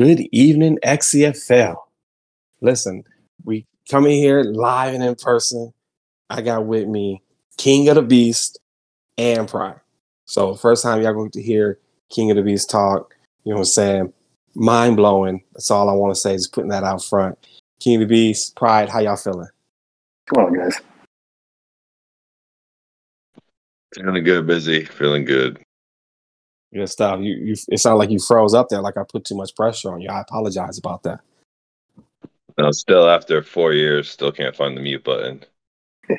Good evening, XCFL. Listen, we coming here live and in person. I got with me King of the Beast and Pride. So first time y'all going to hear King of the Beast talk, you know what I'm saying? Mind blowing. That's all I want to say, just putting that out front. King of the Beast, Pride, how y'all feeling? Come on, guys. Feeling good, Bizzy, feeling good. Good stuff. You, you, it sounded like you froze up there, like I put too much pressure on you. I apologize about that. No, still after four years, still can't find the mute button.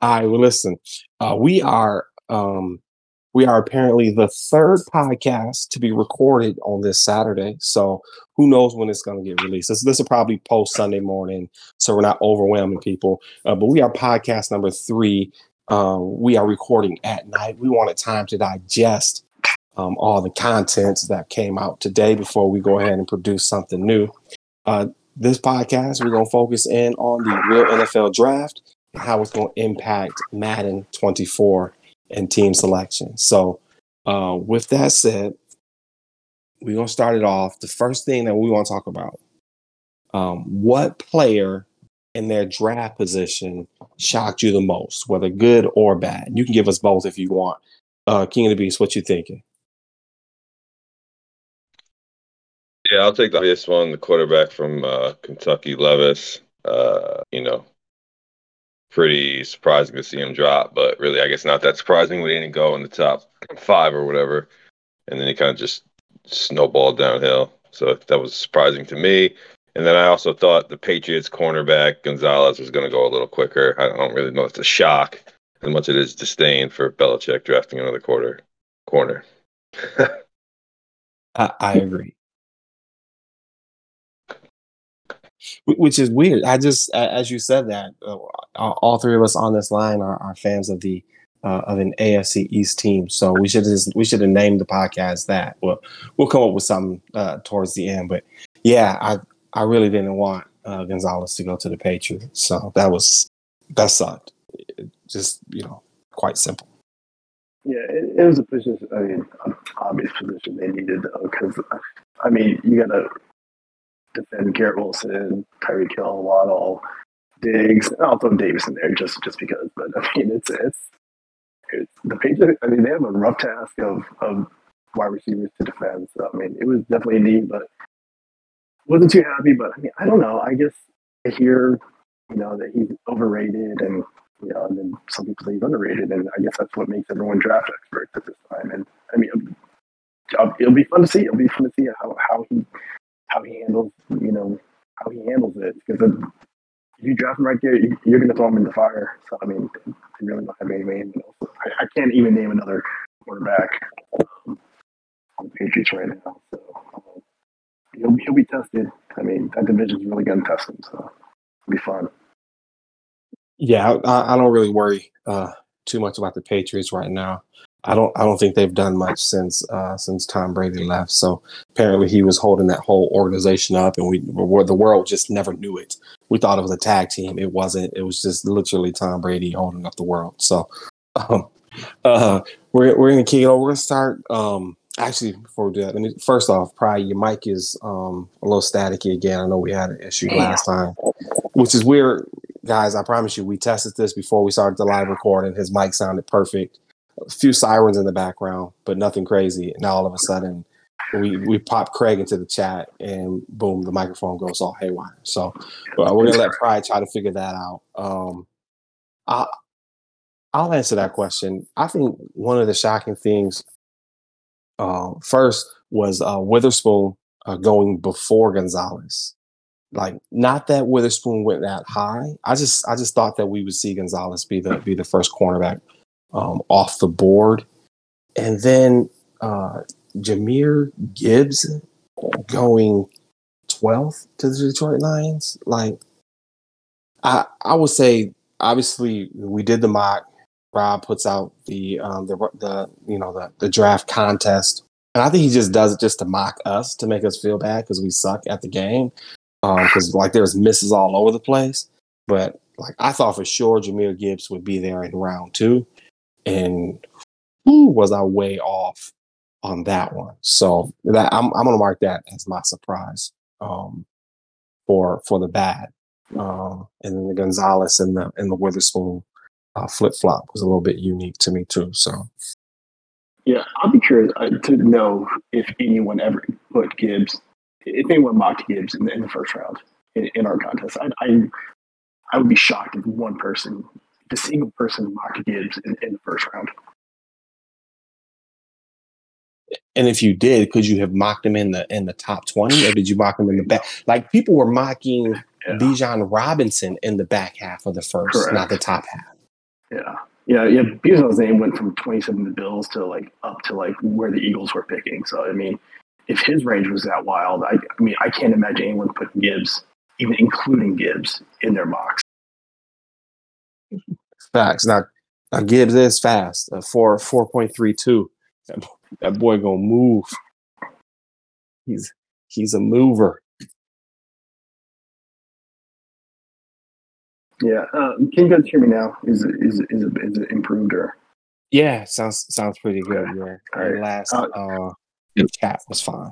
All right. Well, listen, uh, we are um, we are apparently the third podcast to be recorded on this Saturday. So who knows when it's going to get released? This, this will probably post Sunday morning, so we're not overwhelming people. Uh, but we are podcast number three. Uh, we are recording at night. We wanted time to digest um, all the contents that came out today before we go ahead and produce something new. Uh, this podcast, we're going to focus in on the real NFL draft and how it's going to impact Madden 24 and team selection. So, uh, with that said, we're going to start it off. The first thing that we want to talk about um, what player in their draft position shocked you the most, whether good or bad? You can give us both if you want. Uh, King of the Beast, what you thinking? Yeah, I'll take the obvious one, the quarterback from uh, Kentucky, Levis. Uh, you know, pretty surprising to see him drop, but really, I guess not that surprising. We didn't go in the top five or whatever, and then he kind of just snowballed downhill. So that was surprising to me. And then I also thought the Patriots cornerback Gonzalez was going to go a little quicker. I don't really know if it's a shock as much as it is disdain for Belichick drafting another quarter corner. I, I agree. which is weird. I just, as you said that, uh, all three of us on this line are, are fans of the uh, of an AFC East team. So we should just we should have named the podcast that. Well, we'll come up with something uh, towards the end. But yeah, I I really didn't want uh, Gonzalez to go to the Patriots. So that was that sucked. It just you know, quite simple. Yeah, it, it was a position. I mean, obvious position they needed because I mean, you got to defend Garrett Wilson, Tyreek Hill, Waddle, Diggs, and throw Davis in there just just because. But I mean, it's it's, it's the Patriots. I mean, they have a rough task of of wide receivers to defend. So I mean, it was definitely a need, but wasn't too happy. But I mean, I don't know. I guess I hear you know that he's overrated and. You know, and then some people say he's underrated, and I guess that's what makes everyone draft experts at this time. And I mean, it'll be fun to see. It'll be fun to see how, how he how he handles, you know, how he handles it. Because if you draft him right there, you, are going to throw him in the fire. So I mean, I really don't have anyone else. I, I can't even name another quarterback um, on the Patriots right now. So um, he'll he'll be tested. I mean, that division's really going to test him. So it'll be fun. Yeah, I, I don't really worry uh, too much about the Patriots right now. I don't I don't think they've done much since uh, since Tom Brady left. So apparently he was holding that whole organization up, and we the world just never knew it. We thought it was a tag team. It wasn't. It was just literally Tom Brady holding up the world. So um, uh, we're we're gonna kick it over. We're gonna start. Um, actually, before we do that, let me first off, probably your mic is um, a little staticky again. I know we had an issue last time, which is weird, guys. I promise you, we tested this before we started the live recording. His mic sounded perfect a few sirens in the background, but nothing crazy. And now all of a sudden, we we pop Craig into the chat, and boom, the microphone goes all haywire. So uh, we're gonna let Pride try to figure that out. Um, I, I'll answer that question. I think one of the shocking things uh, first was uh, Witherspoon uh, going before Gonzalez. Like, not that Witherspoon went that high. I just I just thought that we would see Gonzalez be the be the first cornerback um, off the board. And then uh, Jahmyr Gibbs going 12th to the Detroit Lions. Like, I I would say, obviously, we did the mock. Rob puts out the um, the the you know the the draft contest, and I think he just does it just to mock us to make us feel bad because we suck at the game. Because um, like there's misses all over the place, but like I thought for sure Jahmyr Gibbs would be there in round two and who was I way off? on that one. So that I'm I'm gonna mark that as my surprise um, for for the bad. Um, and then the Gonzalez and the and the Witherspoon uh, flip flop was a little bit unique to me too. So yeah, I'll be curious uh, to know if anyone ever put Gibbs, if anyone mocked Gibbs in the, in the first round in, in our contest. I, I, I would be shocked if one person, if a single person mocked Gibbs in, in the first round. And if you did, could you have mocked him in the in the top twenty, or did you mock him in the back? Like people were mocking yeah. Bijan Robinson in the back half of the first, Correct. not the top half. Yeah. Yeah, yeah. Bijan's name went from 27 to Bills to like up to like where the Eagles were picking. So I mean, if his range was that wild, I, I mean, I can't imagine anyone putting Gibbs, even including Gibbs, in their mocks. Facts. Now, now Gibbs is fast. Uh, four four point three two. That boy gonna move. He's he's a mover. Yeah. Uh, can you guys hear me now? Is it, is it, is it, is it improved or? Yeah, sounds sounds pretty good. Yeah. All right. Last uh, uh, chat was fine.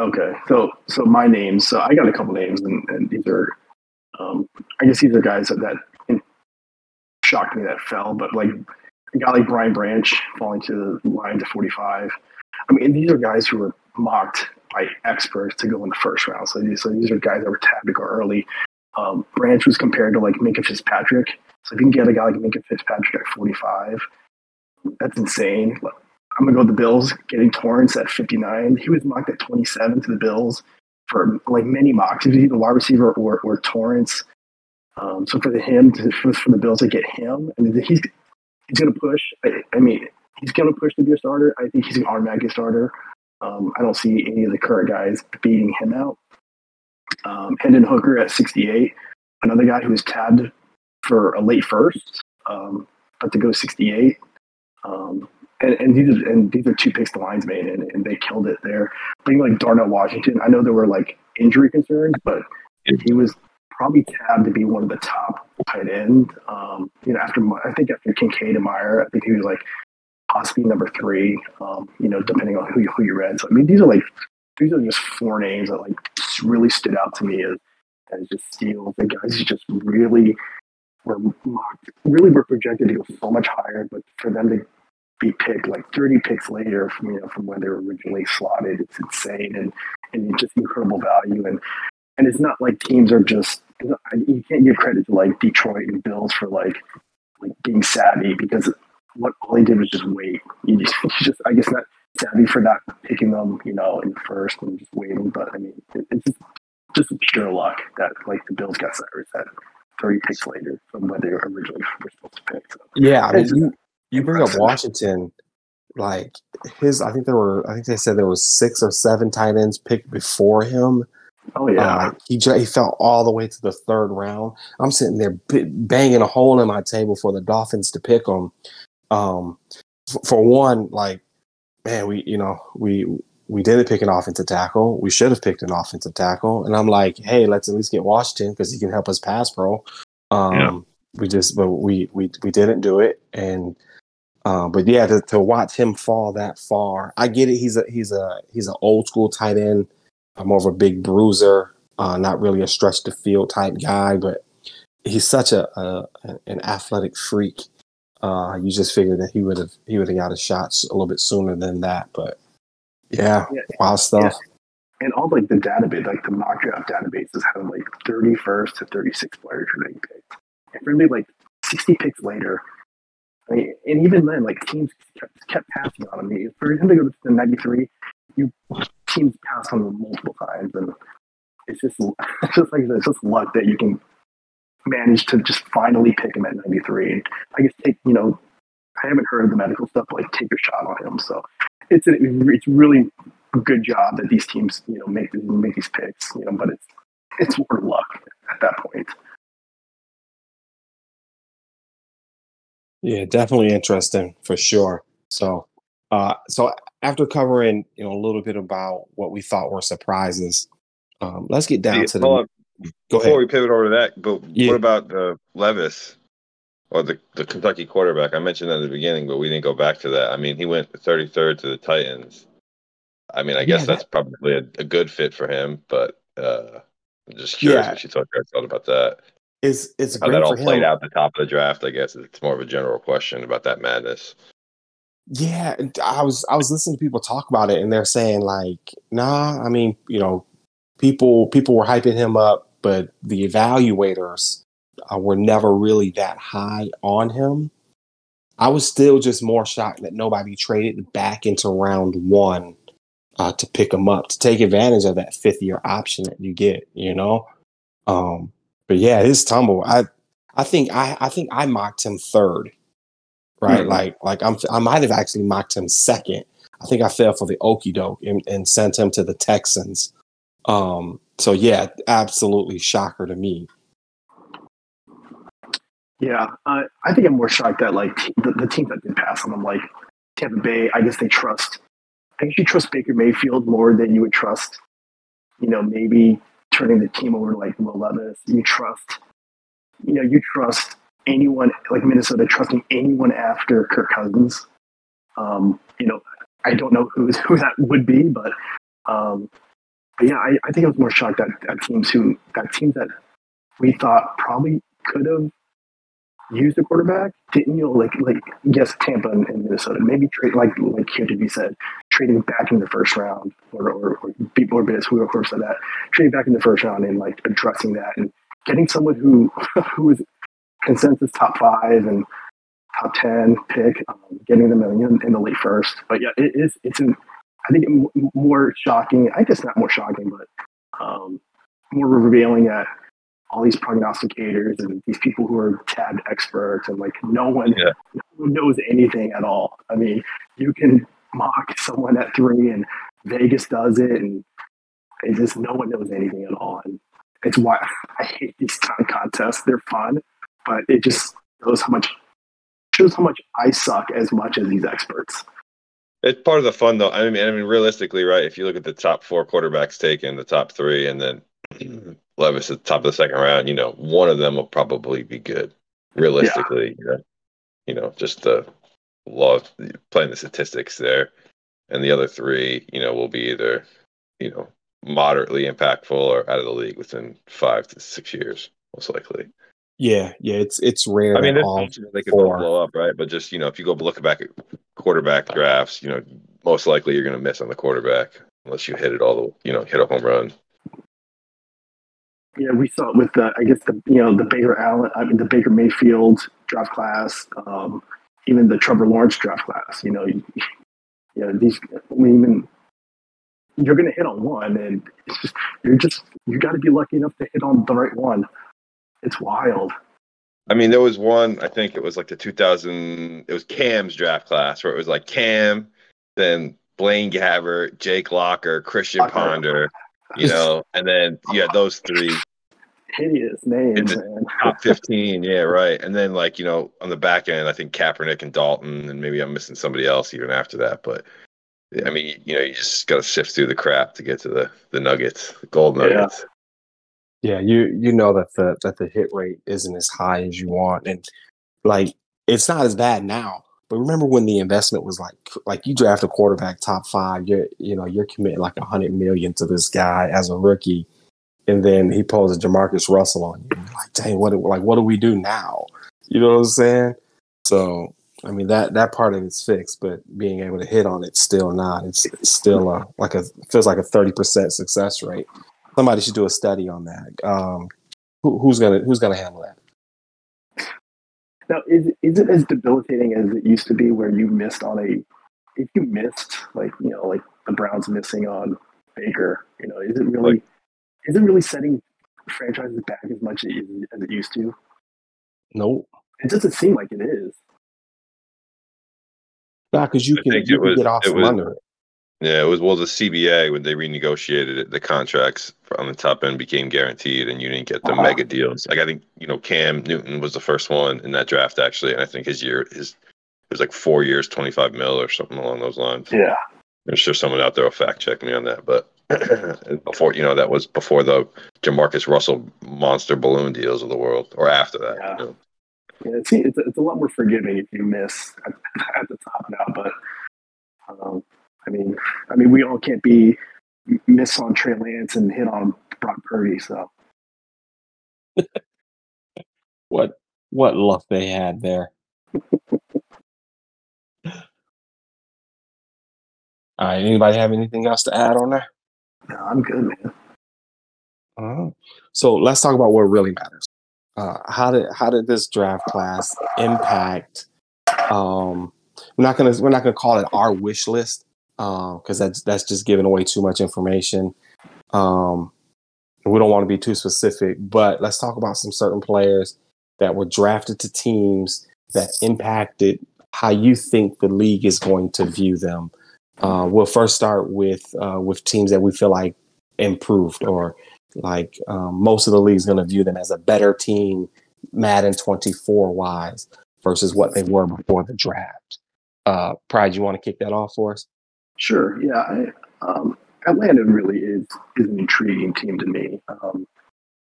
Okay. So so my names. So I got a couple names, and, and these are, um, I guess these are guys that, that shocked me that fell, but like a guy like Brian Branch falling to the line to 45. I mean, these are guys who were mocked by experts to go in the first round. So these, so these are guys that were tabbed to go early. Um, Branch was compared to like Minkah Fitzpatrick. So if you can get a guy like Minkah Fitzpatrick at 45, that's insane. I'm gonna go with the Bills, getting Torrence at 59. He was mocked at 27 to the Bills for like many mocks. He was either wide receiver or, or Torrence. Um, so for the him to, for, for, the Bills to get him, and he's he's gonna push. I, I, mean, he's gonna push to be a starter. I think he's an automatic starter. Um, I don't see any of the current guys beating him out. Um, Hendon Hooker at 68, another guy who was tabbed for a late first, um, but to go 68. Um, and, and, these are, and these are two picks the Lions made, and, and they killed it there. Being like Darnell Washington, I know there were like injury concerns, but he was probably tabbed to be one of the top tight end. Um, you know, after I think after Kincaid and Mayer, I think he was like possibly number three. Um, you know, depending on who you, who you read. So I mean, these are like these are just four names that like really stood out to me as, as just steals. The guys just really were mocked, really were projected to go so much higher, but for them to be picked like 30 picks later from you know from where they were originally slotted, it's insane and and just incredible value. And and it's not like teams are just you can't give credit to like Detroit and Bills for like like being savvy because what all they did was just wait. You just, you just I guess not savvy for not picking them, you know, in first and just waiting. But I mean, it, it's just, pure luck that like the Bills got Cyrus at 30 picks later from when they were originally were supposed to pick. So, yeah, I mean, you, you bring up Washington, like his. I think there were. I think they said there was six or seven tight ends picked before him. Oh yeah, uh, he he fell all the way to the third round. I'm sitting there banging a hole in my table for the Dolphins to pick him. Um, f- for one, like man, we you know we we didn't pick an offensive tackle. We should have picked an offensive tackle. And I'm like, hey, let's at least get Washington because he can help us pass pro. Um, yeah. We just, but we we we didn't do it. And uh, but yeah, to, to watch him fall that far, I get it. He's a he's a he's an old school tight end. I'm more of a big bruiser, uh, not really a stretch the field type guy, but he's such a, a an athletic freak uh, you just figured that he would have he would have got his shots a little bit sooner than that, but yeah, yeah wild stuff. Yeah. And all like the database, like the mock draft databases have like 31st to 36 players who they picked. And really, like 60 picks later, I mean, and even then, like teams kept, kept passing on him. For him to go to the 93, you teams pass on him multiple times, and it's just it's just like it's just luck that you can managed to just finally pick him at 93. And I guess take, you know, I haven't heard of the medical stuff, but like take a shot on him. So it's a, it's really a good job that these teams, you know, make make these picks, you know, but it's it's more luck at that point. Yeah, definitely interesting for sure. So, uh, so after covering, you know, a little bit about what we thought were surprises, um, let's get down yeah, to the. Go Before ahead. we pivot over to that, but yeah. what about uh, Levis or the, the Kentucky quarterback? I mentioned that at the beginning, but we didn't go back to that. I mean, he went 33rd to the Titans. I mean, I guess Yeah, that's probably a, a good fit for him, but uh, I'm just curious Yeah. what you thought, thought about that. Is It's it's How great that all played him. out the top of the draft, I guess it's more of a general question about that madness. Yeah, I was I was listening to people talk about it, and they're saying like, nah. I mean, you know, people people were hyping him up, but the evaluators uh, were never really that high on him. I was still just more shocked that nobody traded back into round one uh, to pick him up to take advantage of that fifth year option that you get. You know, um, but yeah, his tumble. I I think I I think I mocked him third right? Mhm. Like, like I'm, I might have actually mocked him second. I think I fell for the okey doke and, and sent him to the Texans. Um, so yeah, absolutely shocker to me. Yeah, uh, I think I'm more shocked that like the, the teams that did pass on him, like Tampa Bay. I guess they trust. I guess you trust Baker Mayfield more than you would trust. You know, maybe turning the team over to like Will Levis. You trust. You know, you trust anyone like Minnesota trusting anyone after Kirk Cousins. Um, you know, I don't know who who that would be, but um, yeah, I, I think I was more shocked that that teams who that teams that we thought probably could have used a quarterback didn't you know like like yes Tampa and, and Minnesota maybe trade like like here to be said trading back in the first round or or, or people or of course said that trading back in the first round and like addressing that and getting someone who who is consensus top five and top ten pick um, getting them in, in the late first. But yeah it is it's an, I think more shocking I guess not more shocking but um, more revealing that all these prognosticators and these people who are tabbed experts and like no one, Yeah. no one knows anything at all. I mean, you can mock someone at three and Vegas does it and it just no one knows anything at all. And it's why I hate these kind of contests. They're fun, but it just shows how much shows how much I suck as much as these experts. It's part of the fun, though. I mean, I mean, realistically, right? If you look at the top four quarterbacks taken, the top three, and then Levis at the top of the second round, you know, one of them will probably be good. Realistically, you know, you know, just the law of playing the statistics there, and the other three, you know, will be either, you know, moderately impactful or out of the league within five to six years, most likely. Yeah, yeah, it's it's rare. I mean, that it's all possible they could both four. blow up, right? But just you know, if you go look back at quarterback drafts, you know, most likely you're going to miss on the quarterback unless you hit it all the, you know, hit a home run. Yeah, we saw it with the, I guess the, you know, the Baker Allen, I mean, the Baker Mayfield draft class, um, even the Trevor Lawrence draft class. You know, you, you know these. I mean, even you're going to hit on one, and it's just you're just you got to be lucky enough to hit on the right one. It's wild. I mean, there was one. I think it was like the 2000. It was Cam's draft class where it was like Cam, then Blaine Gabbert, Jake Locker, Christian Locker. Ponder, you know, and then you had those three Hideous names, man. top 15. Yeah, right. And then like you know, on the back end, I think Kaepernick and Dalton, and maybe I'm missing somebody else even after that, but. I mean, you know, you just got to sift through the crap to get to the the nuggets, the gold nuggets. Yeah, you you know that the that the hit rate isn't as high as you want, and like it's not as bad now. But remember when the investment was like like you draft a quarterback top five, you're you know you're committing like a hundred million to this guy as a rookie, and then he pulls a Jamarcus Russell on you. Like, dang, what like what do we do now? You know what I'm saying? So I mean that that part of it's fixed, but being able to hit on it still not. It's, it's still a like a feels like a thirty percent success rate. Somebody should do a study on that. Um, who, who's gonna who's gonna handle that? Now, is is it as debilitating as it used to be, where you missed on a, if you missed, like you know, like the Browns missing on Baker, you know, is it really, Like- is it really setting franchises back as much as it, as it used to? No, It doesn't seem like it is. Nah, because you I can you can was- get off it from was- under it. Yeah, it was well the CBA when they renegotiated it, the contracts on the top end became guaranteed, and you didn't get the Uh-huh. mega deals. Like I think you know Cam Newton was the first one in that draft actually, and I think his year his it was like four years, twenty five mil or something along those lines. Yeah. I'm sure someone out there will fact check me on that, but before you know that was before the Jamarcus Russell monster balloon deals of the world, or after that. Yeah. you know. Yeah, it's, it's, it's a lot more forgiving if you miss at, at the top now, but um, I mean, I mean, we all can't be miss on Trey Lance and hit on Brock Purdy. So, what what luck they had there. All right. Anybody have anything else to add on there? no, I'm good, man. Uh, so let's talk about what really matters. Uh, how did how did this draft class impact? Um, we're not gonna we're not gonna call it our wish list because uh, that's that's just giving away too much information. Um, we don't want to be too specific, but let's talk about some certain players that were drafted to teams that impacted how you think the league is going to view them. Uh, we'll first start with uh, with teams that we feel like improved or like um, most of the league is going to view them as a better team, Madden 24 wise, versus what they were before the draft. Uh, Pride, you want to kick that off for us? Sure. Yeah. I, um, Atlanta really is is an intriguing team to me, um,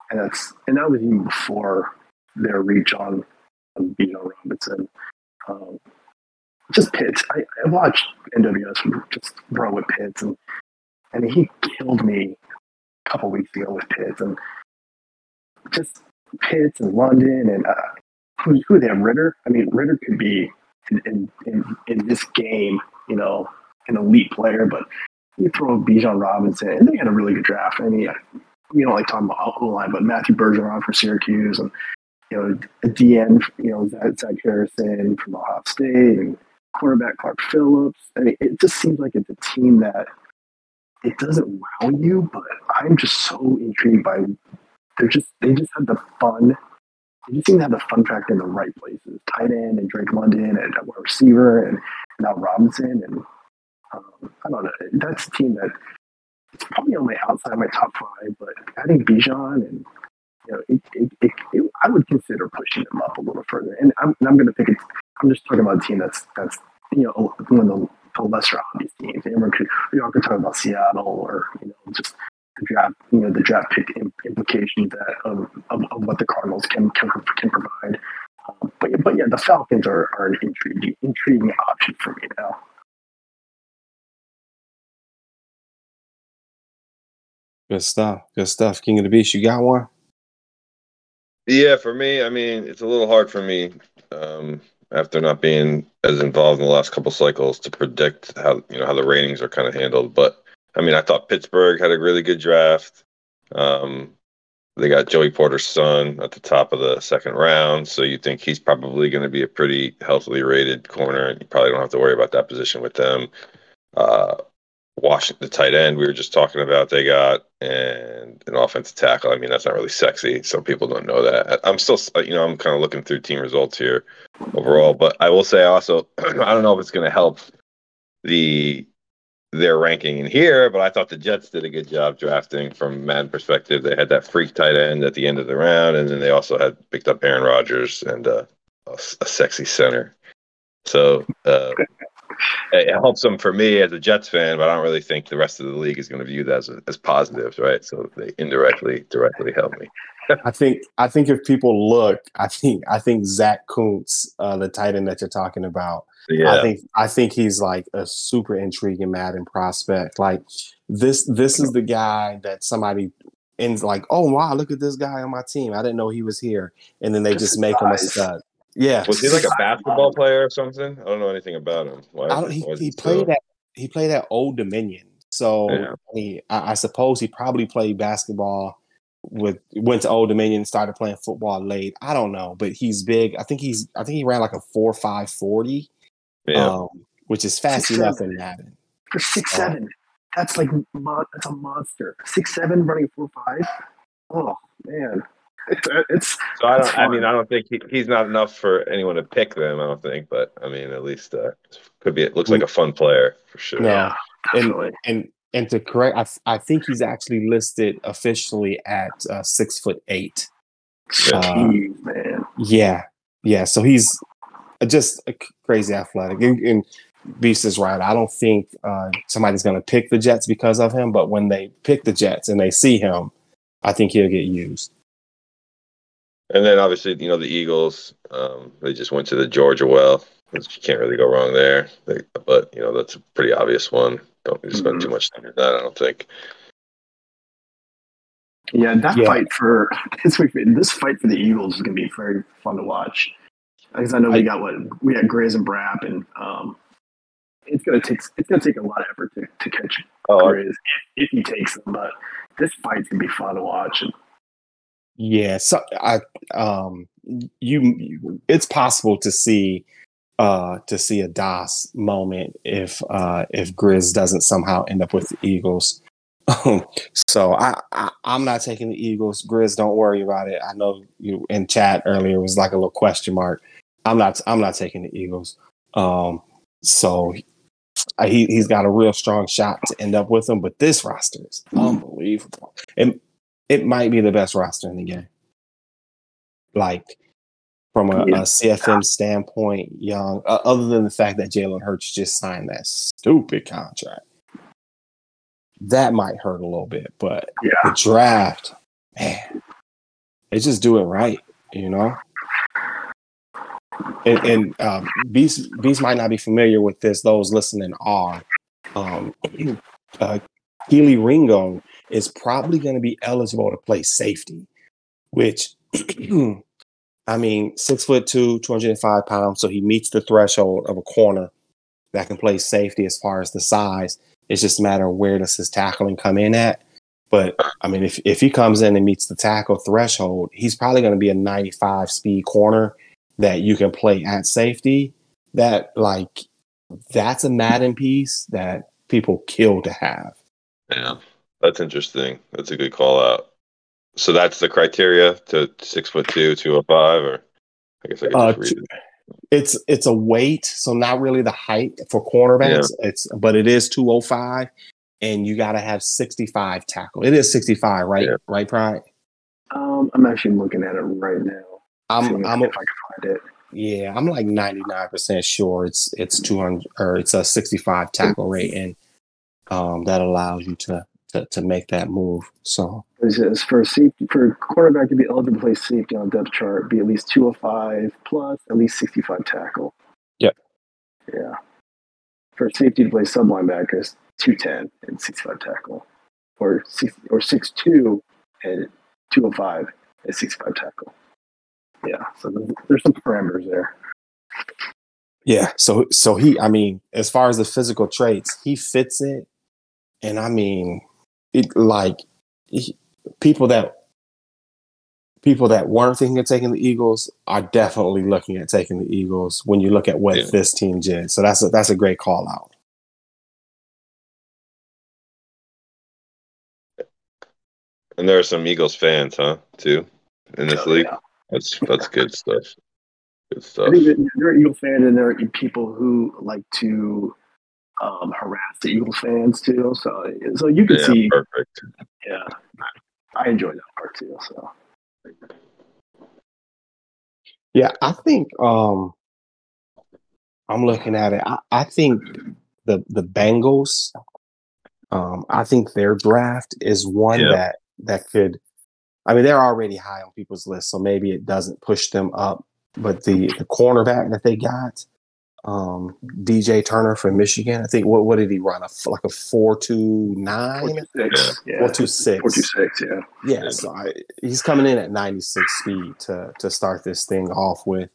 and that's and that was even before their reach on, on Robinson. Um, just Pitts. I, I watched NWS just bro with Pitts, and and he killed me a couple weeks ago with Pitts, and just Pitts and London and uh, who who they have Ridder. I mean, Ridder could be in, in, in, in this game, you know, an elite player, but you throw Bijan Robinson, and they had a really good draft. I mean, you don't like talking about O line, but Matthew Bergeron for Syracuse, and you know, a DN, you know, Zach, Harrison from Ohio State, and quarterback Clark Phillips. I mean, it just seems like it's a team that it doesn't wow you, but I'm just so intrigued by. They're just they just have the fun. They just seem to have the fun factor in the right places. Tight end and Drake London and wide receiver and now Robinson and um, I don't know. That's a team that it's probably on my outside my top five, but adding Bijan and you know, it, it, it, it, I would consider pushing them up a little further. And I'm, I'm going to pick. I'm just talking about a team that's that's you know one of the, lesser obvious teams. And we're, we are talk about Seattle or you know just the draft you know the draft pick implications that of, of, what the Cardinals can can, can provide. Um, but but yeah, the Falcons are, are an intriguing intriguing option for me now. Good stuff. Good stuff. King of the Beast, you got one? Yeah, for me, I mean, it's a little hard for me um, after not being as involved in the last couple cycles to predict how you know how the ratings are kind of handled. But I mean, I thought Pittsburgh had a really good draft. Um, they got Joey Porter's son at the top of the second round, so you think he's probably going to be a pretty healthily rated corner. and You probably don't have to worry about that position with them. Uh, Washington, the tight end we were just talking about, they got and an offensive tackle. I mean, that's not really sexy. Some people don't know that. I'm still, you know, I'm kind of looking through team results here overall, but I will say also, I don't know if it's going to help the their ranking in here, but I thought the Jets did a good job drafting from Madden perspective. They had that freak tight end at the end of the round, and then they also had picked up Aaron Rodgers and uh, a, a, sexy center. So uh, it helps them for me as a Jets fan, but I don't really think the rest of the league is going to view that as, as positives, right? So they indirectly, directly help me. I think I think if people look, I think I think Zach Kuntz, uh, the tight end that you're talking about, yeah. I think I think he's like a super intriguing Madden prospect. Like this this is the guy that somebody ends like, oh wow, look at this guy on my team. I didn't know he was here, and then they just, just make him a stud. Yeah. Was he like a basketball player or something? I don't know anything about him. Why, he, he, he played at he played at Old Dominion. So yeah. he, I, I, suppose he probably played basketball with went to Old Dominion, started playing football late. I don't know, but he's big. I think he's I think he ran like a four five forty. Yeah. Um, which is fast six, enough in Madden. For six uh, seven. That's like that's a monster. Six seven running four five. Oh man. It's, it's so I don't. I mean, I don't think he, he's not enough for anyone to pick them. I don't think, but I mean, at least uh, could be. It looks like a fun player for sure. Yeah, and and and to correct, I I think he's actually listed officially at uh, six foot eight. Uh, man. Yeah, yeah. So he's just crazy athletic. And, and Beast is right. I don't think uh, somebody's going to pick the Jets because of him, but when they pick the Jets and they see him, I think he'll get used. And then obviously, you know, the Eagles, um, they just went to the Georgia well. You can't really go wrong there. But you know, that's a pretty obvious one. Don't need to spend Mhm. too much time on that. I don't think. Yeah, that Yeah. fight for this this fight for the Eagles is going to be very fun to watch. Because I know we I- got what we got Grays and Brap, and um, it's going to take it's going to take a lot of effort to, to catch Oh, Grizz if, if he takes them. But this fight's going to be fun to watch. And Yeah, so I um you, it's possible to see uh to see a DOS moment if uh if Grizz doesn't somehow end up with the Eagles. so I, I I'm not taking the Eagles. Grizz, don't worry about it. I know you in chat earlier was like a little question mark. I'm not I'm not taking the Eagles. Um so he he's got a real strong shot to end up with them, but this roster is unbelievable. And it might be the best roster in the game. Like from a, Yeah. a CFM standpoint, young. Uh, other than the fact that Jalen Hurts just signed that stupid contract, that might hurt a little bit. But Yeah. the draft, man, they just do it right, you know. And, and um, Beast Beast might not be familiar with this. Those listening are. Um, uh, Kelee Ringo is probably going to be eligible to play safety, which, I mean, six foot two, 205 pounds. So he meets the threshold of a corner that can play safety as far as the size. It's just a matter of where does his tackling come in at. But I mean, if, if he comes in and meets the tackle threshold, he's probably going to be a 95 speed corner that you can play at safety. That, like, that's a Madden piece that people kill to have. Yeah, that's interesting. That's a good call out. So that's the criteria to six foot two, two oh five, or I guess I could Uh, just read two- it. It's it's a weight, so not really the height for cornerbacks. It's but it is 205 and you got to have 65 tackle. It is 65, right? Yeah. Right, Pride? um, I'm actually looking at it right now. I'm I'm if I can find it. yeah, I'm like 99% sure it's it's 200 or it's a 65 tackle rate and um that allows you to to, to make that move. So, for safety, for a quarterback to be eligible to play safety on a depth chart, be at least 205 plus at least 65 tackle. Yep. Yeah. For safety to play sub linebackers, 210 and 65 tackle, or six or 6'2 and 205 and 65 tackle. Yeah. So there's, there's some parameters there. yeah, so so he I mean, as far as the physical traits, he fits it and I mean, it like he, people that people that weren't thinking of taking the Eagles are definitely looking at taking the Eagles when you look at what Yeah. this team did. So that's a, that's a great call out. And there are some Eagles fans, huh? Too in this oh, So, league. yeah. That's that's good stuff. Good I stuff. think that there are Eagle fans and there are people who like to um, harass the Eagles fans too. So, so you can Yeah, see, perfect. yeah, I enjoy that part too. So, Yeah, I think um I'm looking at it. I, I think the the Bengals um I think their draft is one Yeah. that that could I mean they're already high on people's list, so maybe it doesn't push them up. But the the cornerback that they got, um DJ Turner from Michigan, I think what what did he run? A f- like a four two nine? six, yeah, Four two six. four two six, yeah. Yeah, so I, he's coming in at 96 speed to to start this thing off with.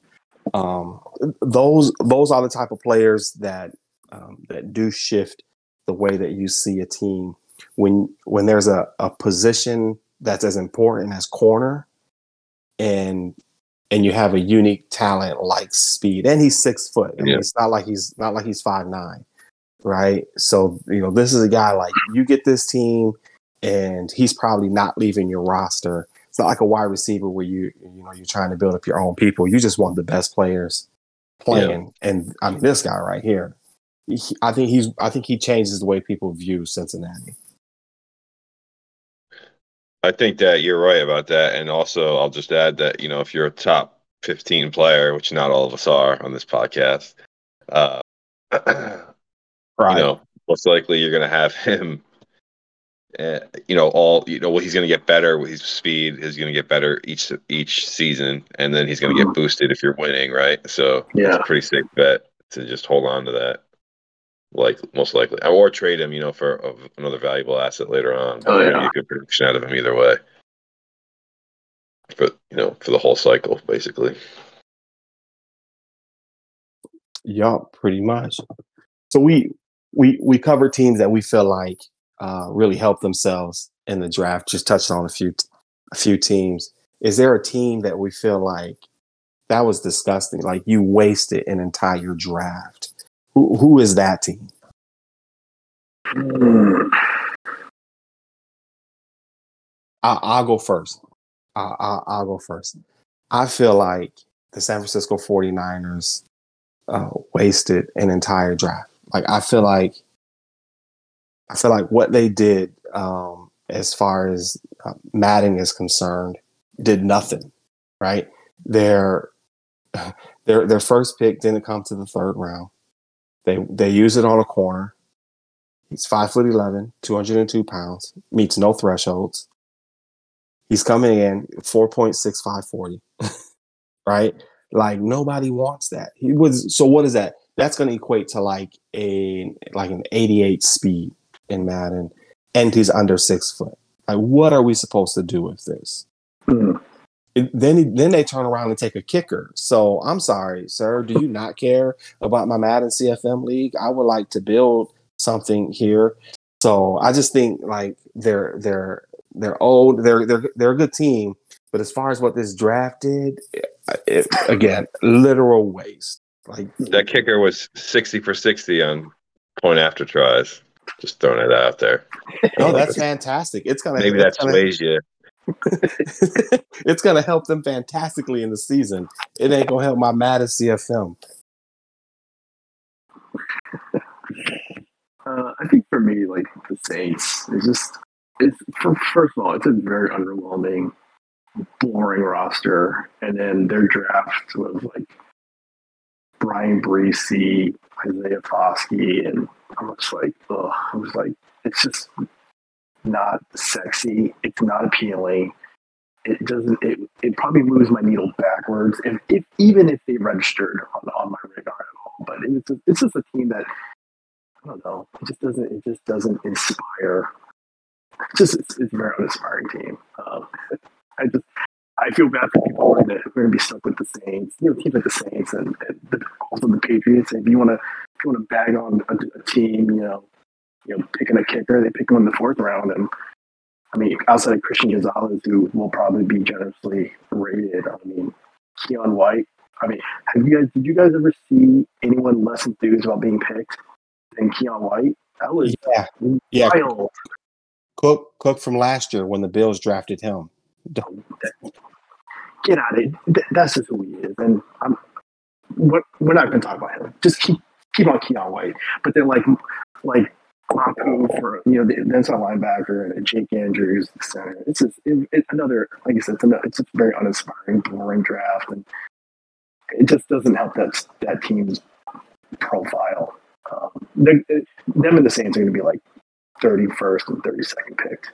Um, those those are the type of players that um, that do shift the way that you see a team when when there's a, a position that's as important as corner, and and you have a unique talent like speed, and he's six foot. I mean, Yeah. it's not like he's not like he's five nine, right? So you know, this is a guy like you get this team and he's probably not leaving your roster. It's not like a wide receiver where you you know you're trying to build up your own people. You just want the best players playing. And I mean, this guy right here, he, I think he's I think he changes the way people view Cincinnati. I think that you're right about that. And also, I'll just add that, you know, if you're a top 15 player, which not all of us are on this podcast, uh, Right. you know, most likely you're going to have him uh, you know, all you know, well, he's going to get better with his speed. Is going to get better each each season, and then he's going to get boosted if you're winning, right? So Yeah. it's a pretty safe bet to just hold on to that, like most likely, or trade him, you know, for a, another valuable asset later on. Oh, yeah. get good production out of him either way. For you know, for the whole cycle, basically. Yup, pretty much. So we we we cover teams that we feel like uh, really helped themselves in the draft. Just touched on a few a few teams. Is there a team that we feel like that was disgusting? Like you wasted an entire draft. Who is that team? I, I'll go first. I, I, I'll go first. I feel like the San Francisco 49ers uh, wasted an entire draft. Like I feel like I feel like what they did um, as far as uh, Madden is concerned did nothing. Right? Their their their first pick didn't come to the third round. They they use it on a corner. He's five foot 11, 202 pounds, meets no thresholds. He's coming in 4.6540. right? Like nobody wants that. He was so what is that? That's going to equate to like a like an 88 speed in Madden and he's under 6 foot. Like what are we supposed to do with this? Hmm. It- then then they turn around and take a kicker. So I'm sorry, sir. Do you not care about my Madden CFM league? I would like to build something here. So I just think like they're they're they're old. They're they're they're a good team. But as far as what this draft did, it, again, literal waste. Like That kicker was sixty for sixty on point after tries. Just throwing it out there. no, that's fantastic. It's gonna Maybe it's that gonna- sways you. it's gonna help them fantastically in the season. It ain't gonna help my Madden CFM. Uh, I think for me, like the Saints, it's just it's first of all, it's a very underwhelming, boring roster, and then their draft was like Bryan Bresee, Isaiah Foskey, and I'm just like, ugh, I was like, it's just not sexy. It's not appealing. It doesn't. It, it probably moves my needle backwards, if, if even if they registered on, on my radar at all. But it's just, it's just a team that I don't know. It just doesn't. It just doesn't inspire. It's just it's, it's a very uninspiring team. Um, I just I feel bad for people who are are gonna be stuck with the Saints. You know, teams like the Saints and, and the, also the Patriots. If you want to if you want to bag on a, a team, you know, you know, picking a kicker, they pick him in the fourth round. And I mean, outside of Christian Gonzalez, who will probably be generously rated. I mean, Keion White. I mean, have you guys? Did you guys ever see anyone less enthused about being picked than Keion White? That was Yeah, yeah. Cook Cook from last year when the Bills drafted him. Get out of it. That's just who he is. And I'm, we're not going to talk about him. Just keep keep on Keion White. But then like like Mapu for you know the the inside linebacker and Jake Andrews the center. It's just it, it, another like I said. It's, another, it's a very uninspiring, boring draft, and it just doesn't help that that team's profile. Um, they- them and the Saints are going to be like 31st and 32nd picked.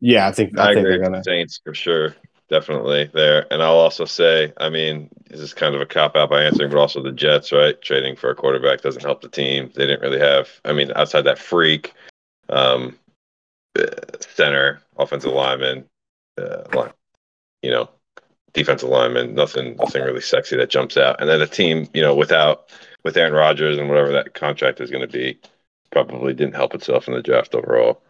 Yeah, I think I, I think agree they're with gonna. the Saints for sure. Definitely there. And I'll also say, I mean, this is kind of a cop out by answering, but also the Jets, right? Trading for a quarterback doesn't help the team. They didn't really have, I mean, outside that freak um, uh, center, offensive lineman, uh, line, you know, defensive lineman, nothing, nothing really sexy that jumps out. And then a team, you know, without, with Aaron Rodgers and whatever that contract is going to be, probably didn't help itself in the draft overall.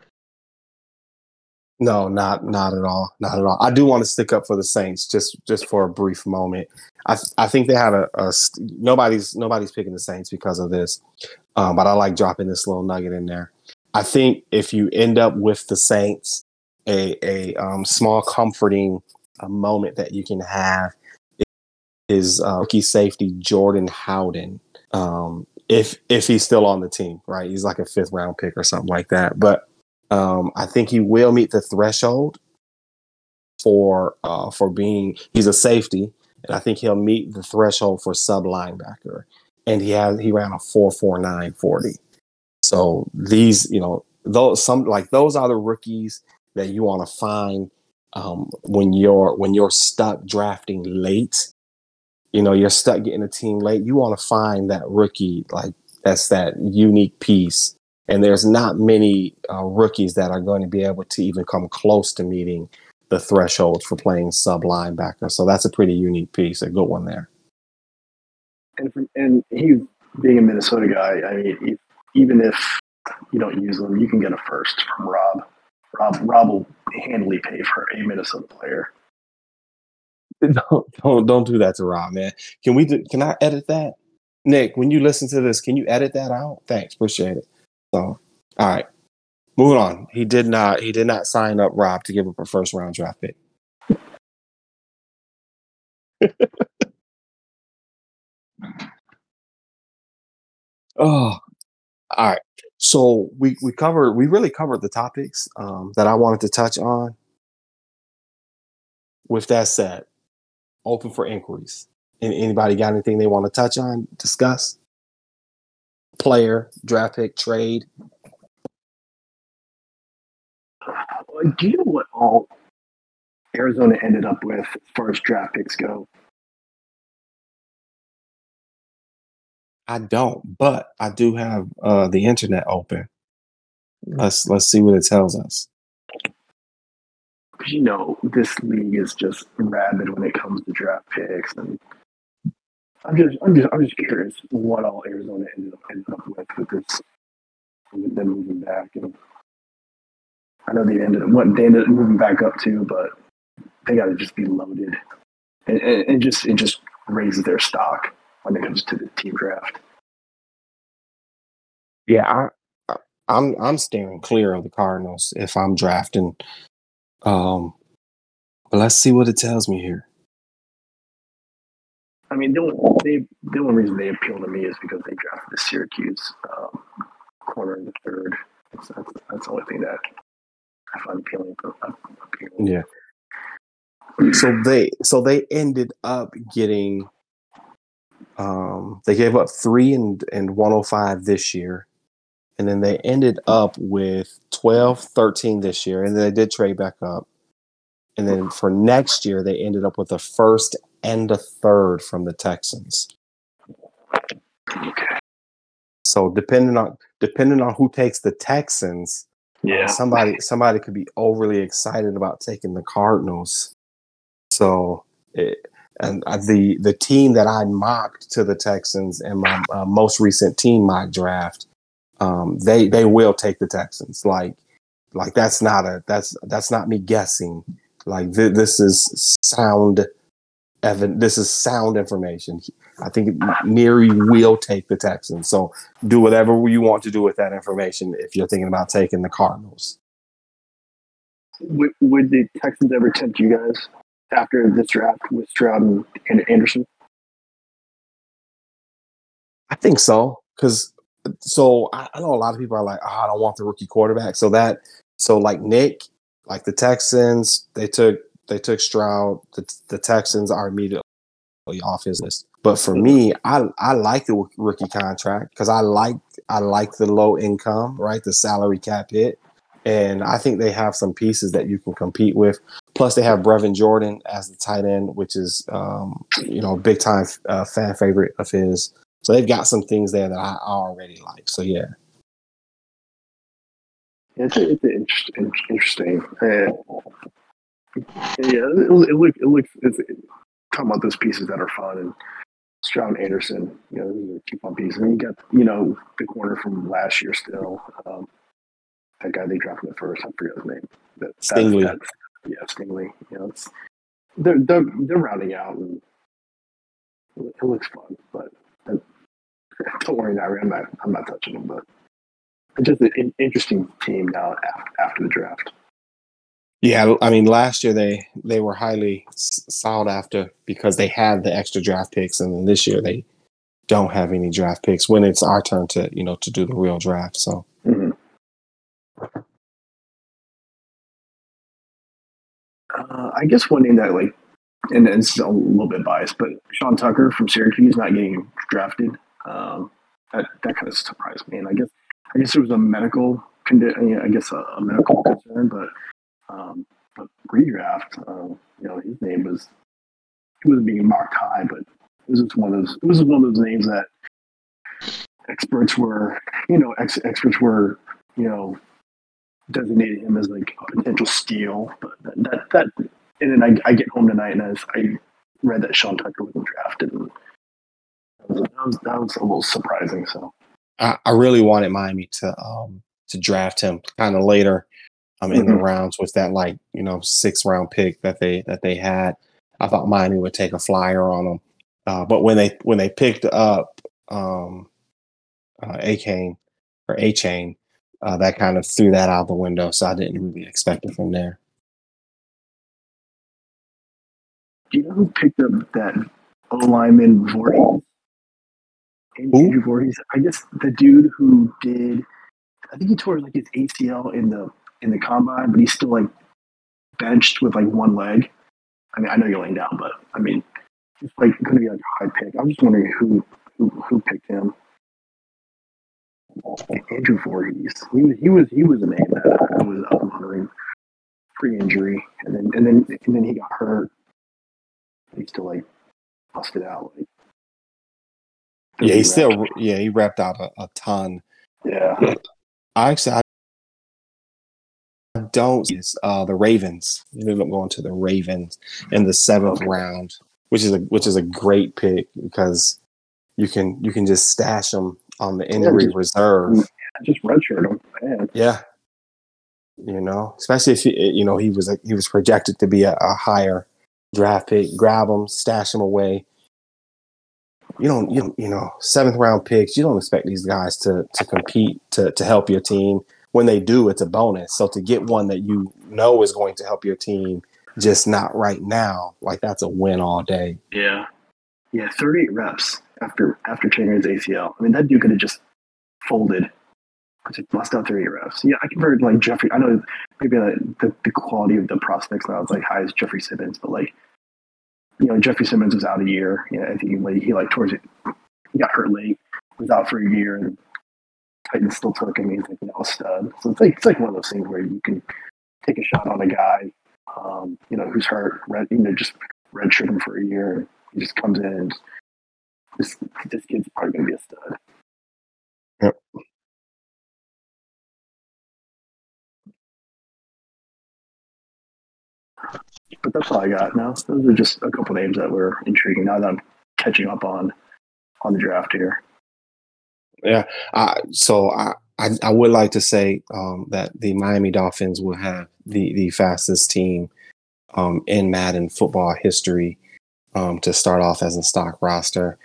No, not not at all, not at all. I do want to stick up for the Saints just just for a brief moment. I I think they had a, a nobody's nobody's picking the Saints because of this, um, but I like dropping this little nugget in there. I think if you end up with the Saints, a a um, small comforting uh, moment that you can have is uh, rookie safety Jordan Howden. Um, if if he's still on the team, right? He's like a fifth round pick or something like that, but. Um, I think he will meet the threshold for uh, for being he's a safety, and I think he'll meet the threshold for sub linebacker. And he has he ran a four four nine forty. So these, you know, those some like those are the rookies that you want to find um, when you're when you're stuck drafting late. You know, you're stuck getting a team late. You want to find that rookie like that's that unique piece. And there's not many uh, rookies that are going to be able to even come close to meeting the threshold for playing sub linebacker. So that's a pretty unique piece, a good one there. And from, and he being a Minnesota guy, I mean, even if you don't use them, you can get a first from Rob. Rob Rob will handily pay for a Minnesota player. Don't don't don't do that to Rob, man. Can we do, can I edit that? Nick, when you listen to this, can you edit that out? Thanks, appreciate it. So, all right. Moving on. He did not he did not sign up Rob to give up a first round draft pick. oh, all right. So we we covered we really covered the topics um, that I wanted to touch on. With that said, open for inquiries. And anybody got anything they want to touch on, discuss? Player, draft pick, trade. Do you know what all Arizona ended up with as far as draft picks go? I don't, but I do have uh, the internet open. Let's let's see what it tells us. Because you know this league is just rabid when it comes to draft picks, and I'm just I'm just I'm just curious what all Arizona ended up ended up with because with them moving back, and I know they ended up what they ended up moving back up to, but they got to just be loaded, and, and, and just it just raises their stock when it comes to the team draft. Yeah, I, I'm I'm steering clear of the Cardinals if I'm drafting. Um, but let's see what it tells me here. I mean, the only, they, the only reason they appeal to me is because they drafted the Syracuse um, corner in the third. That's, that's, that's the only thing that I find appealing. appealing. Yeah. So they so they ended up getting um, they gave up three and, and 105 this year. And then they ended up with 12, 13 this year. And then they did trade back up. And then for next year, they ended up with a first and a third from the Texans. Okay. So depending on depending on who takes the Texans, Yeah. somebody somebody could be overly excited about taking the Cardinals. So it, and uh, the the team that I mocked to the Texans in my uh, most recent team mock draft, um, they they will take the Texans. Like like that's not a that's that's not me guessing. Like th- this is sound evan This is sound information. I think Neary will take the Texans. So do whatever you want to do with that information if you're thinking about taking the Cardinals. Would, would the Texans ever tempt you guys after this draft with Stroud and, and Anderson? I think so. Because so I, I know a lot of people are like, oh, I don't want the rookie quarterback. So that so like Nick, like the Texans, they took they took Stroud. The, the Texans are immediately off his list. But for me, I I like the rookie contract because I like I like the low income, right? The salary cap hit, and I think they have some pieces that you can compete with. Plus, they have Brevin Jordan as the tight end, which is um, you know big time uh, fan favorite of his. So they've got some things there that I already like. So yeah. It's, it's interesting. interesting. Uh, yeah, it, it looks it looks it's, talking about those pieces that are fun and Stroud Anderson, you know, two fun pieces. And you got you know the corner from last year still. Um, that guy they drafted at first, I forget his name. That, Stingley. That's, that's, yeah, Stingley. You know, it's they're they're they're rounding out and it looks fun, but don't worry, I'm not I'm not touching them, but it's just an interesting team now after the draft. Yeah, I mean, last year they they were highly sought after because they had the extra draft picks, and then this year they don't have any draft picks. When it's our turn to you know to do the real draft, so. Mm-hmm. Uh, I guess one name that like, and it's a little bit biased, but Sean Tucker from Syracuse not getting drafted. Um, that that kind of surprised me, and I guess I guess it was a medical condition. I guess a, a, medical concern, but um, but redraft, uh, you know, his name was he wasn't being marked high, but it was just one of those. It was one of those names that experts were, you know, ex- experts were, you know, designated him as like a potential steal. But that that, that and then I, I get home tonight and I, I read that Sean Tucker wasn't drafted. And that was, that was, that was a little surprising. So I, I really wanted Miami to um to draft him kind of later um in mm-hmm. the rounds with that like you know six round pick that they that they had. I thought Miami would take a flyer on them, uh, but when they when they picked up um uh, Achane or Achane, uh, that kind of threw that out the window. So I didn't really expect it from there. Do you know who picked up that O lineman Vorhees? Andrew Vorhees. I guess the dude who did. I think he tore like his ACL in the in the combine, but he's still like benched with like one leg. I mean, I know you're laying down, but I mean, it's like going to be like a high pick. I'm just wondering who who, who picked him. Andrew Vorhees. He was he was he was a name that I was up wondering pre-injury, and then and then and then he got hurt. He still like busted out. Like, yeah, he still yeah he wrapped out a, a ton. Yeah, I actually I don't uh the Ravens. You ended up going to the Ravens in the seventh round, which is a which is a great pick because you can you can just stash them on the injury yeah, just, reserve. Just redshirt man. Yeah, you know, especially if he, you know he was a, he was projected to be a, a higher draft pick. Grab him, stash him away. You don't, you, you know, seventh round picks. You don't expect these guys to to compete to to help your team. When they do, it's a bonus. So to get one that you know is going to help your team, just not right now, like that's a win all day. Yeah, yeah, thirty eight reps after after his ACL. I mean, that dude could have just folded. Just bust out 38 reps. Yeah, I compared like Jeffrey. I know maybe the, the, the quality of the prospects now is like high as Jeffrey Simmons, but like you know, Jeffrey Simmons was out a year. You know, I think he, he like towards it, he got hurt late, was out for a year, and Titans still took him. He's like you know a stud. So it's like it's like one of those things where you can take a shot on a guy, um, you know, who's hurt, red, you know, just redshirt him for a year. He just comes in and this this kid's probably going to be a stud. Yep. But that's all I got now. Those are just a couple names that were intriguing. Now that I'm catching up on on the draft here. Yeah. Uh, so I, I, I would like to say um, that the Miami Dolphins will have the the fastest team um, in Madden football history um, to start off as a stock roster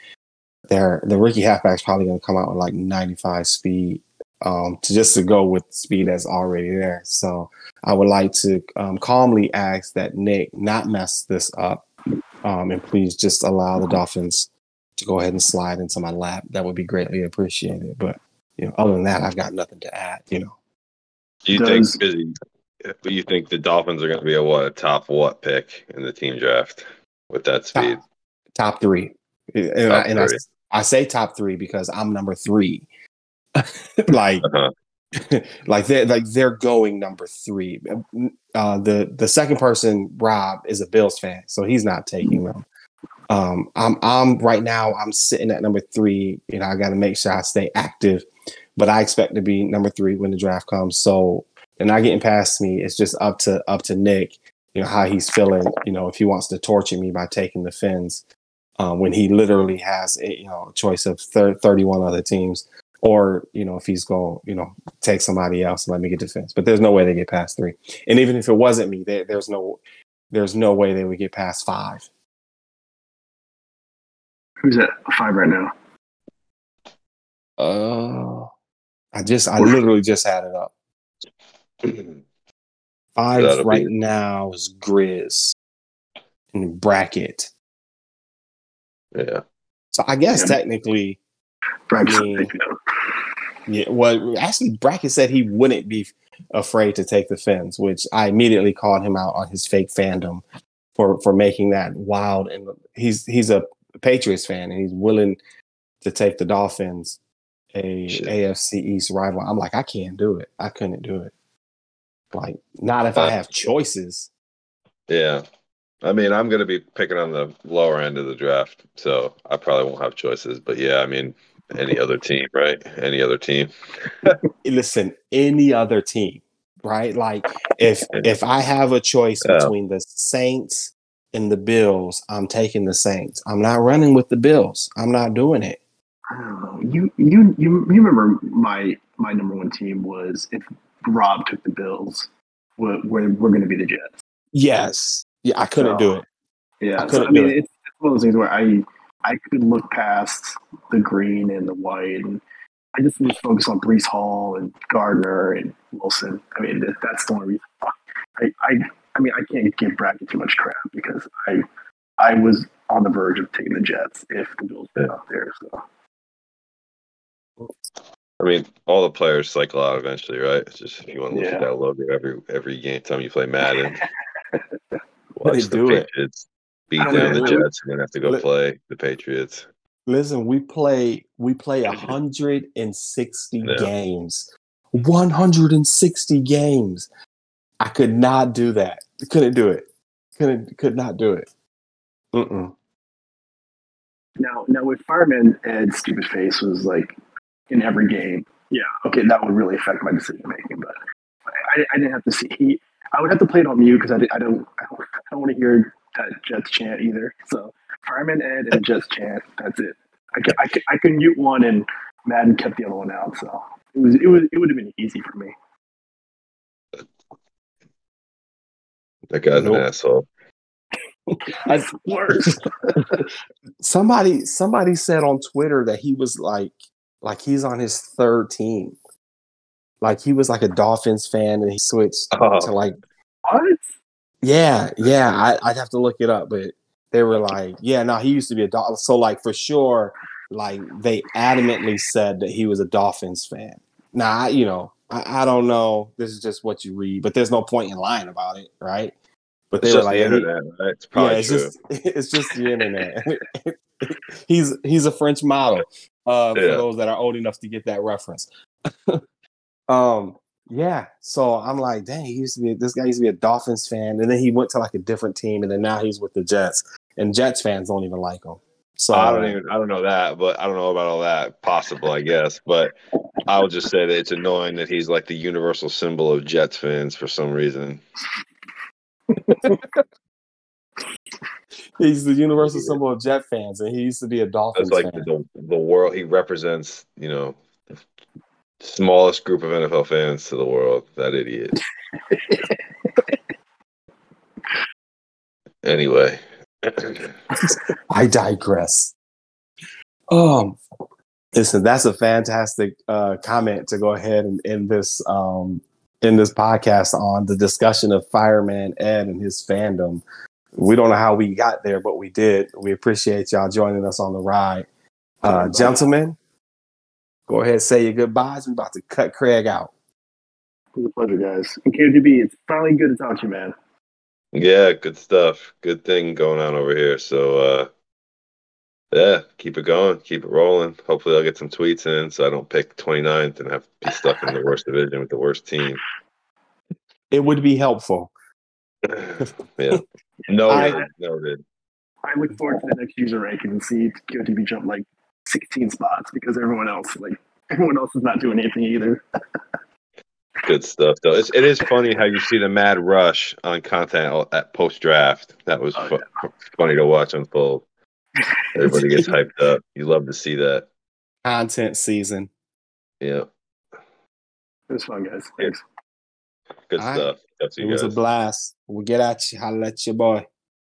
their the rookie halfback's probably going to come out with like 95 speed um, to just to go with speed that's already there. So I would like to um, calmly ask that Nick not mess this up, um, and please just allow the Dolphins to go ahead and slide into my lap. That would be greatly appreciated. But you know, other than that, I've got nothing to add. You know. Do you Does, think? Do you think the Dolphins are going to be a what a top what pick in the team draft with that speed? Top, top three. And, top I, and I, I say top three because I'm number three. like, uh-huh. like they're like they're going number three. Uh, the the second person, Rob, is a Bills fan, so he's not taking them. Um, I'm I'm right now. I'm sitting at number three. You know, I got to make sure I stay active, but I expect to be number three when the draft comes. So they're not getting past me. It's just up to up to Nick. You know how he's feeling. You know if he wants to torture me by taking the fins um, when he literally has a you know choice of thir- 31 other teams or you know if he's going you know take somebody else and let me get defense but there's no way they get past three and even if it wasn't me they, there's no there's no way they would get past five who's at five right now uh i just i literally just had it up five right be- now is grizz in Brackett yeah. So I guess yeah. technically, I mean, yeah. Well, actually, Brackett said he wouldn't be afraid to take the fence, which I immediately called him out on his fake fandom for for making that wild. And he's he's a Patriots fan, and he's willing to take the Dolphins a Shit. AFC East rival. I'm like, I can't do it. I couldn't do it. Like, not if I Uh, have choices. Yeah. I mean, I'm going to be picking on the lower end of the draft, so I probably won't have choices. But yeah, I mean, any other team, right? Any other team. Listen, any other team, right? Like, if if I have a choice Yeah. between the Saints and the Bills, I'm taking the Saints. I'm not running with the Bills. I'm not doing it. You you you you remember my my number one team was if Rob took the Bills, we're we're, we're going to be the Jets. Yes. Yeah, I couldn't do it. Yeah, I so, I mean it. it's, it's one of those things where I I could look past the green and the white, and I just was focused on Breece Hall and Gardner and Wilson. I mean that's the only reason. I, I I mean I can't give Brackett too much crap because I I was on the verge of taking the Jets if the Bills were out there. So I mean, all the players cycle out eventually, right? It's just if you want to look Yeah. at that logo every every game time you play Madden, They watch the do it. Patriots beat I down the mean, Jets, and then have to go Li- play the Patriots. Listen, we play we play 160 Yeah. games. 160 games. I could not do that. Couldn't do it. Couldn't could not do it. Mm-mm. now now if Fireman Ed Stupid Face was like in every game, yeah, okay, that would really affect my decision making. But I, I didn't have to see. He, I would have to play it on mute because I, I don't I don't, don't want to hear that Jets chant either. So Fireman Ed and Jets chant. That's it. I could, I could, I could mute one and Madden kept the other one out. So it was it was it would have been easy for me. That guy's Nope. an asshole. I- Worse. somebody somebody said on Twitter that he was like like he's on his third team. Like he was like a Dolphins fan and he switched Oh. to like what? Yeah, yeah, I, I'd have to look it up, but they were like, yeah, no, he used to be a Dolphin. So, like, for sure, like, they adamantly said that he was a Dolphins fan. Now, I, you know, I, I don't know. This is just what you read, but there's no point in lying about it, right? But they It's were like, the internet, right? It's probably yeah, it's true. just it's just the internet. he's he's a French model. Uh, for those that are old enough to get that reference. um, yeah. So I'm like, dang, he used to be this guy used to be a Dolphins fan, and then he went to like a different team, and then now he's with the Jets, and Jets fans don't even like him. So I don't even I don't know that, but I don't know about all that. Possible, I guess. But I would just say that it's annoying that he's like the universal symbol of Jets fans for some reason. he's the universal symbol of Jet fans, and he used to be a Dolphins That's like fan. the the world he represents, you know, the smallest group of NFL fans to the world. That idiot. anyway. I digress. Um, listen, that's a fantastic uh, comment to go ahead and end this um, in this podcast on the discussion of Fireman Ed and his fandom. We don't know how we got there, but we did. We appreciate y'all joining us on the ride, uh, gentlemen. Go ahead, say your goodbyes. We're about to cut Craig out. It was a pleasure, guys. And KGB, it's finally good to talk to you, man. Yeah, good stuff. Good thing going on over here. So uh yeah, keep it going, keep it rolling. Hopefully I'll get some tweets in so I don't pick 29th and have to be stuck in the worst division with the worst team. It would be helpful. yeah. Noted. I- noted. I look forward to the next user ranking and see KGB jump like 16 spots because everyone else, like, everyone else is not doing anything either. Good stuff though. It's, it is funny how you see the mad rush on content at post draft. That was Oh, fu- funny to watch unfold. Everybody gets hyped up. You love to see that. Content season. Yeah. It was fun, guys. Thanks. Good All right. stuff. That's It you was a blast. We'll get at you. Holla at your boy.